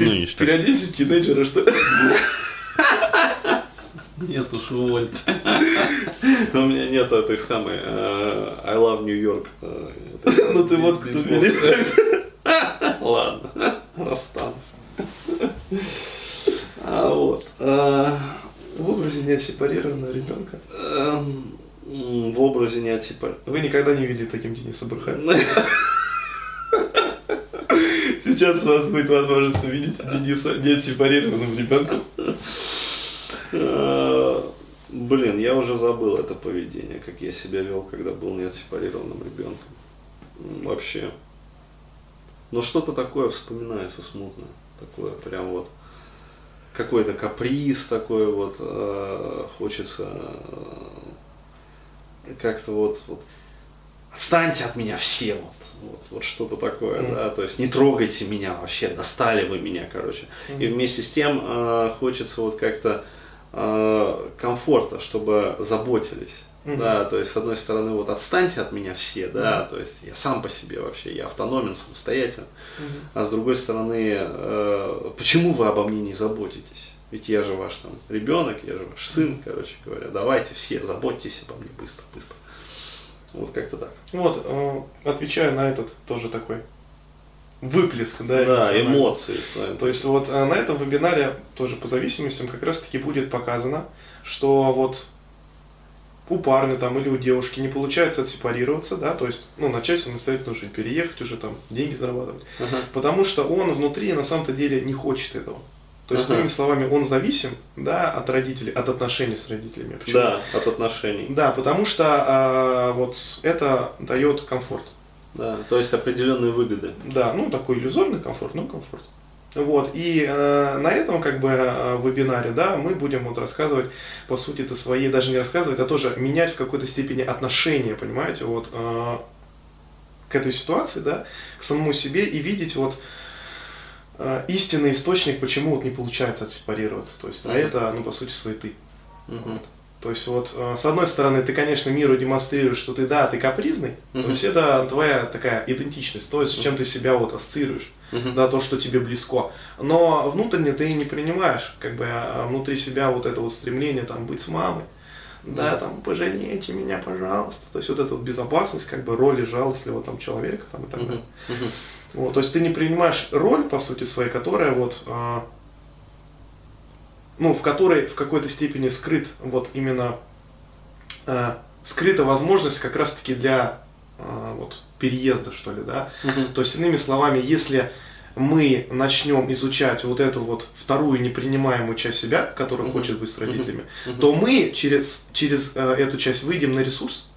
Ну, и что? Переоделись в тинейджера, что? Нет уж, увольте. У меня нет этой самой э, I love New York. э, Ну ты вот кто бери. Ладно, расстанусь. А вот. э, В образе неотсепарированного ребенка. эм, В образе не отсипали. Вы никогда не видели таким Дениса Бурхаева. Сейчас у вас будет возможность увидеть Дениса неотсепарированным ребенком. Э, Блин, я уже забыл это поведение, как я себя вел, когда был неотсепарированным ребенком. Вообще. Но что-то такое вспоминается смутно. Такое прям вот какой-то каприз такой вот э, хочется э, как-то вот, вот отстаньте от меня все вот, вот, вот что-то такое, Мгм. да, то есть не трогайте меня вообще, достали вы меня, короче. И вместе с тем э, хочется вот как-то э, комфорта, чтобы заботились. Мгм. Да, то есть, с одной стороны, вот отстаньте от меня все, да, то есть я сам по себе вообще, я автономен, самостоятелен. А с другой стороны, э, почему вы обо мне не заботитесь? Ведь я же ваш там ребенок, я же ваш сын, короче говоря. Давайте все, заботьтесь обо мне быстро, быстро. Вот как-то так. Вот, э, отвечая на этот тоже такой выплеск, да, Да, эмоции. да. То есть вот э, на этом вебинаре тоже по зависимостям как раз таки будет показано, что вот у парня там или у девушки не получается отсепарироваться, да, то есть, ну, начать самостоятельно жить, переехать уже там, деньги зарабатывать. Ага. Потому что он внутри на самом-то деле не хочет этого. То есть, Ага. иными словами, он зависим, да, от родителей, от отношений с родителями. Почему? Да, от отношений. Да, потому что а, вот это дает комфорт. Да, то есть определенные выгоды. Да, ну такой иллюзорный комфорт, но комфорт. Вот, и э, на этом как бы э, вебинаре, да, мы будем вот рассказывать, по сути, это свои, даже не рассказывать, а тоже менять в какой-то степени отношения, понимаете, вот э, к этой ситуации, да, к самому себе и видеть вот э, истинный источник, почему вот не получается отсепарироваться, то есть, а это, ну, по сути, свой ты. То есть вот, э, с одной стороны, ты, конечно, миру демонстрируешь, что ты, да, ты капризный, то Мгм. есть это твоя такая идентичность, то, с чем ты себя вот ассоциируешь, Мгм. да, то, что тебе близко. Но внутренне ты не принимаешь, как бы, а внутри себя вот это вот стремление, там, быть с мамой, да, там, пожалейте меня, пожалуйста. То есть вот эта вот безопасность, как бы, роли жалостливого там человека, там, и так далее. Вот, то есть ты не принимаешь роль, по сути своей, которая вот, а, ну, в которой в какой-то степени скрыт вот именно, а, скрыта возможность как раз-таки для а, вот переезда, что ли, да. То есть, иными словами, если мы начнем изучать вот эту вот вторую непринимаемую часть себя, которая Мгм. хочет быть с родителями, Мгм. то мы через, через э, эту часть выйдем на ресурс,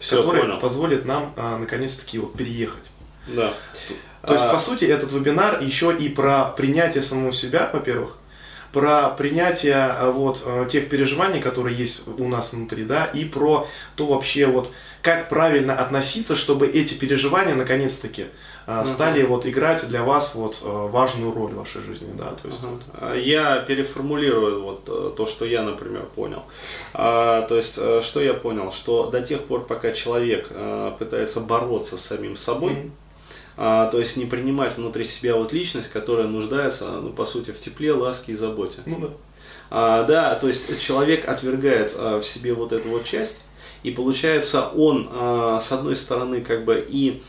Всё, который понял. позволит нам а, наконец-таки вот переехать. Да. То есть, А, по сути, этот вебинар еще и про принятие самого себя, во-первых, про принятие а, вот э, тех переживаний, которые есть у нас внутри, да, и про то вообще вот как правильно относиться, чтобы эти переживания наконец-таки Мгм. стали вот играть для вас вот э, важную роль в вашей жизни, да, то есть Ага. вот. А Я переформулирую вот э, то, что я, например, понял. А, то есть, э, что я понял, что до тех пор, пока человек э, пытается бороться с самим собой, а, то есть не принимать внутри себя вот личность, которая нуждается, ну, по сути, в тепле, ласке и заботе. Ну да. А, да, то есть человек отвергает а, в себе вот эту вот часть, и получается он, а, с одной стороны, как бы и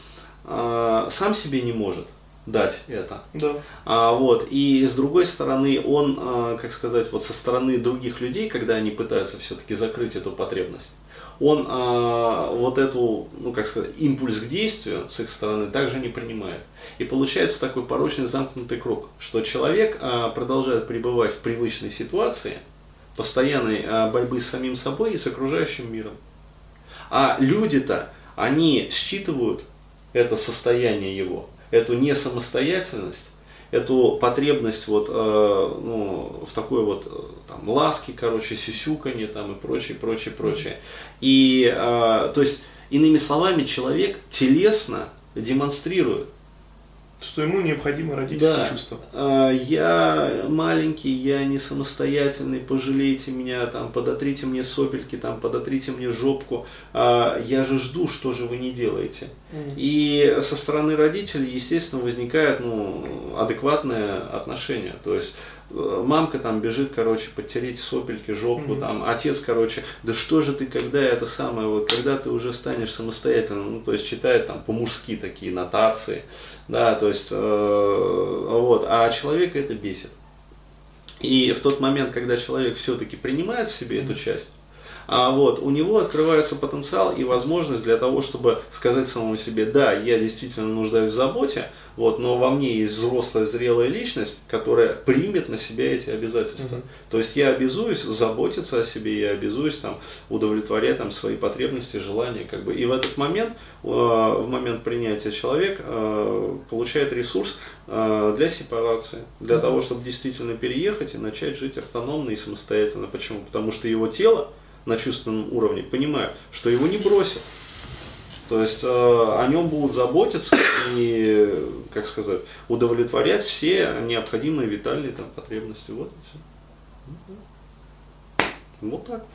а, сам себе не может дать это, Да. а, вот, и с другой стороны, он, а, как сказать, вот со стороны других людей, когда они пытаются все-таки закрыть эту потребность, он а, вот эту, ну как сказать, импульс к действию с их стороны также не принимает. И получается такой порочный замкнутый круг, что человек а, продолжает пребывать в привычной ситуации, постоянной а, борьбы с самим собой и с окружающим миром. А люди-то, они считывают это состояние его, эту несамостоятельность, эту потребность вот, э, ну, в такой вот э, там, ласке, короче, сюсюканье там и прочее, прочее, прочее. И, э, то есть, иными словами, человек телесно демонстрирует, Что ему необходимо родительское Да. чувство. а, я маленький, я не самостоятельный, пожалейте меня, там, подотрите мне сопельки, там, подотрите мне жопку, а, я же жду, что же вы не делаете. И со стороны родителей, естественно, возникает ну, адекватное отношение. То есть мамка там бежит, короче, потереть сопельки, жопку, mm-hmm. там, отец, короче, да что же ты, когда это самое, вот, когда ты уже станешь самостоятельным, ну, то есть читает там по-мужски такие нотации, да, то есть, э, вот, а человека это бесит. И в тот момент, когда человек все-таки принимает в себе mm-hmm. эту часть, а вот, у него открывается потенциал и возможность для того, чтобы сказать самому себе, да, я действительно нуждаюсь в заботе, вот, но во мне есть взрослая, зрелая личность, которая примет на себя эти обязательства. Uh-huh. То есть я обязуюсь заботиться о себе, я обязуюсь там, удовлетворять там, свои потребности, желания. Как бы. И в этот момент, э, в момент принятия человек э, получает ресурс э, для сепарации, для uh-huh. того, чтобы действительно переехать и начать жить автономно и самостоятельно. Почему? Потому что его тело, на чувственном уровне понимают, что его не бросят. То есть э, о нем будут заботиться и, как сказать, удовлетворять все необходимые витальные там, потребности. Вот и все. Вот так.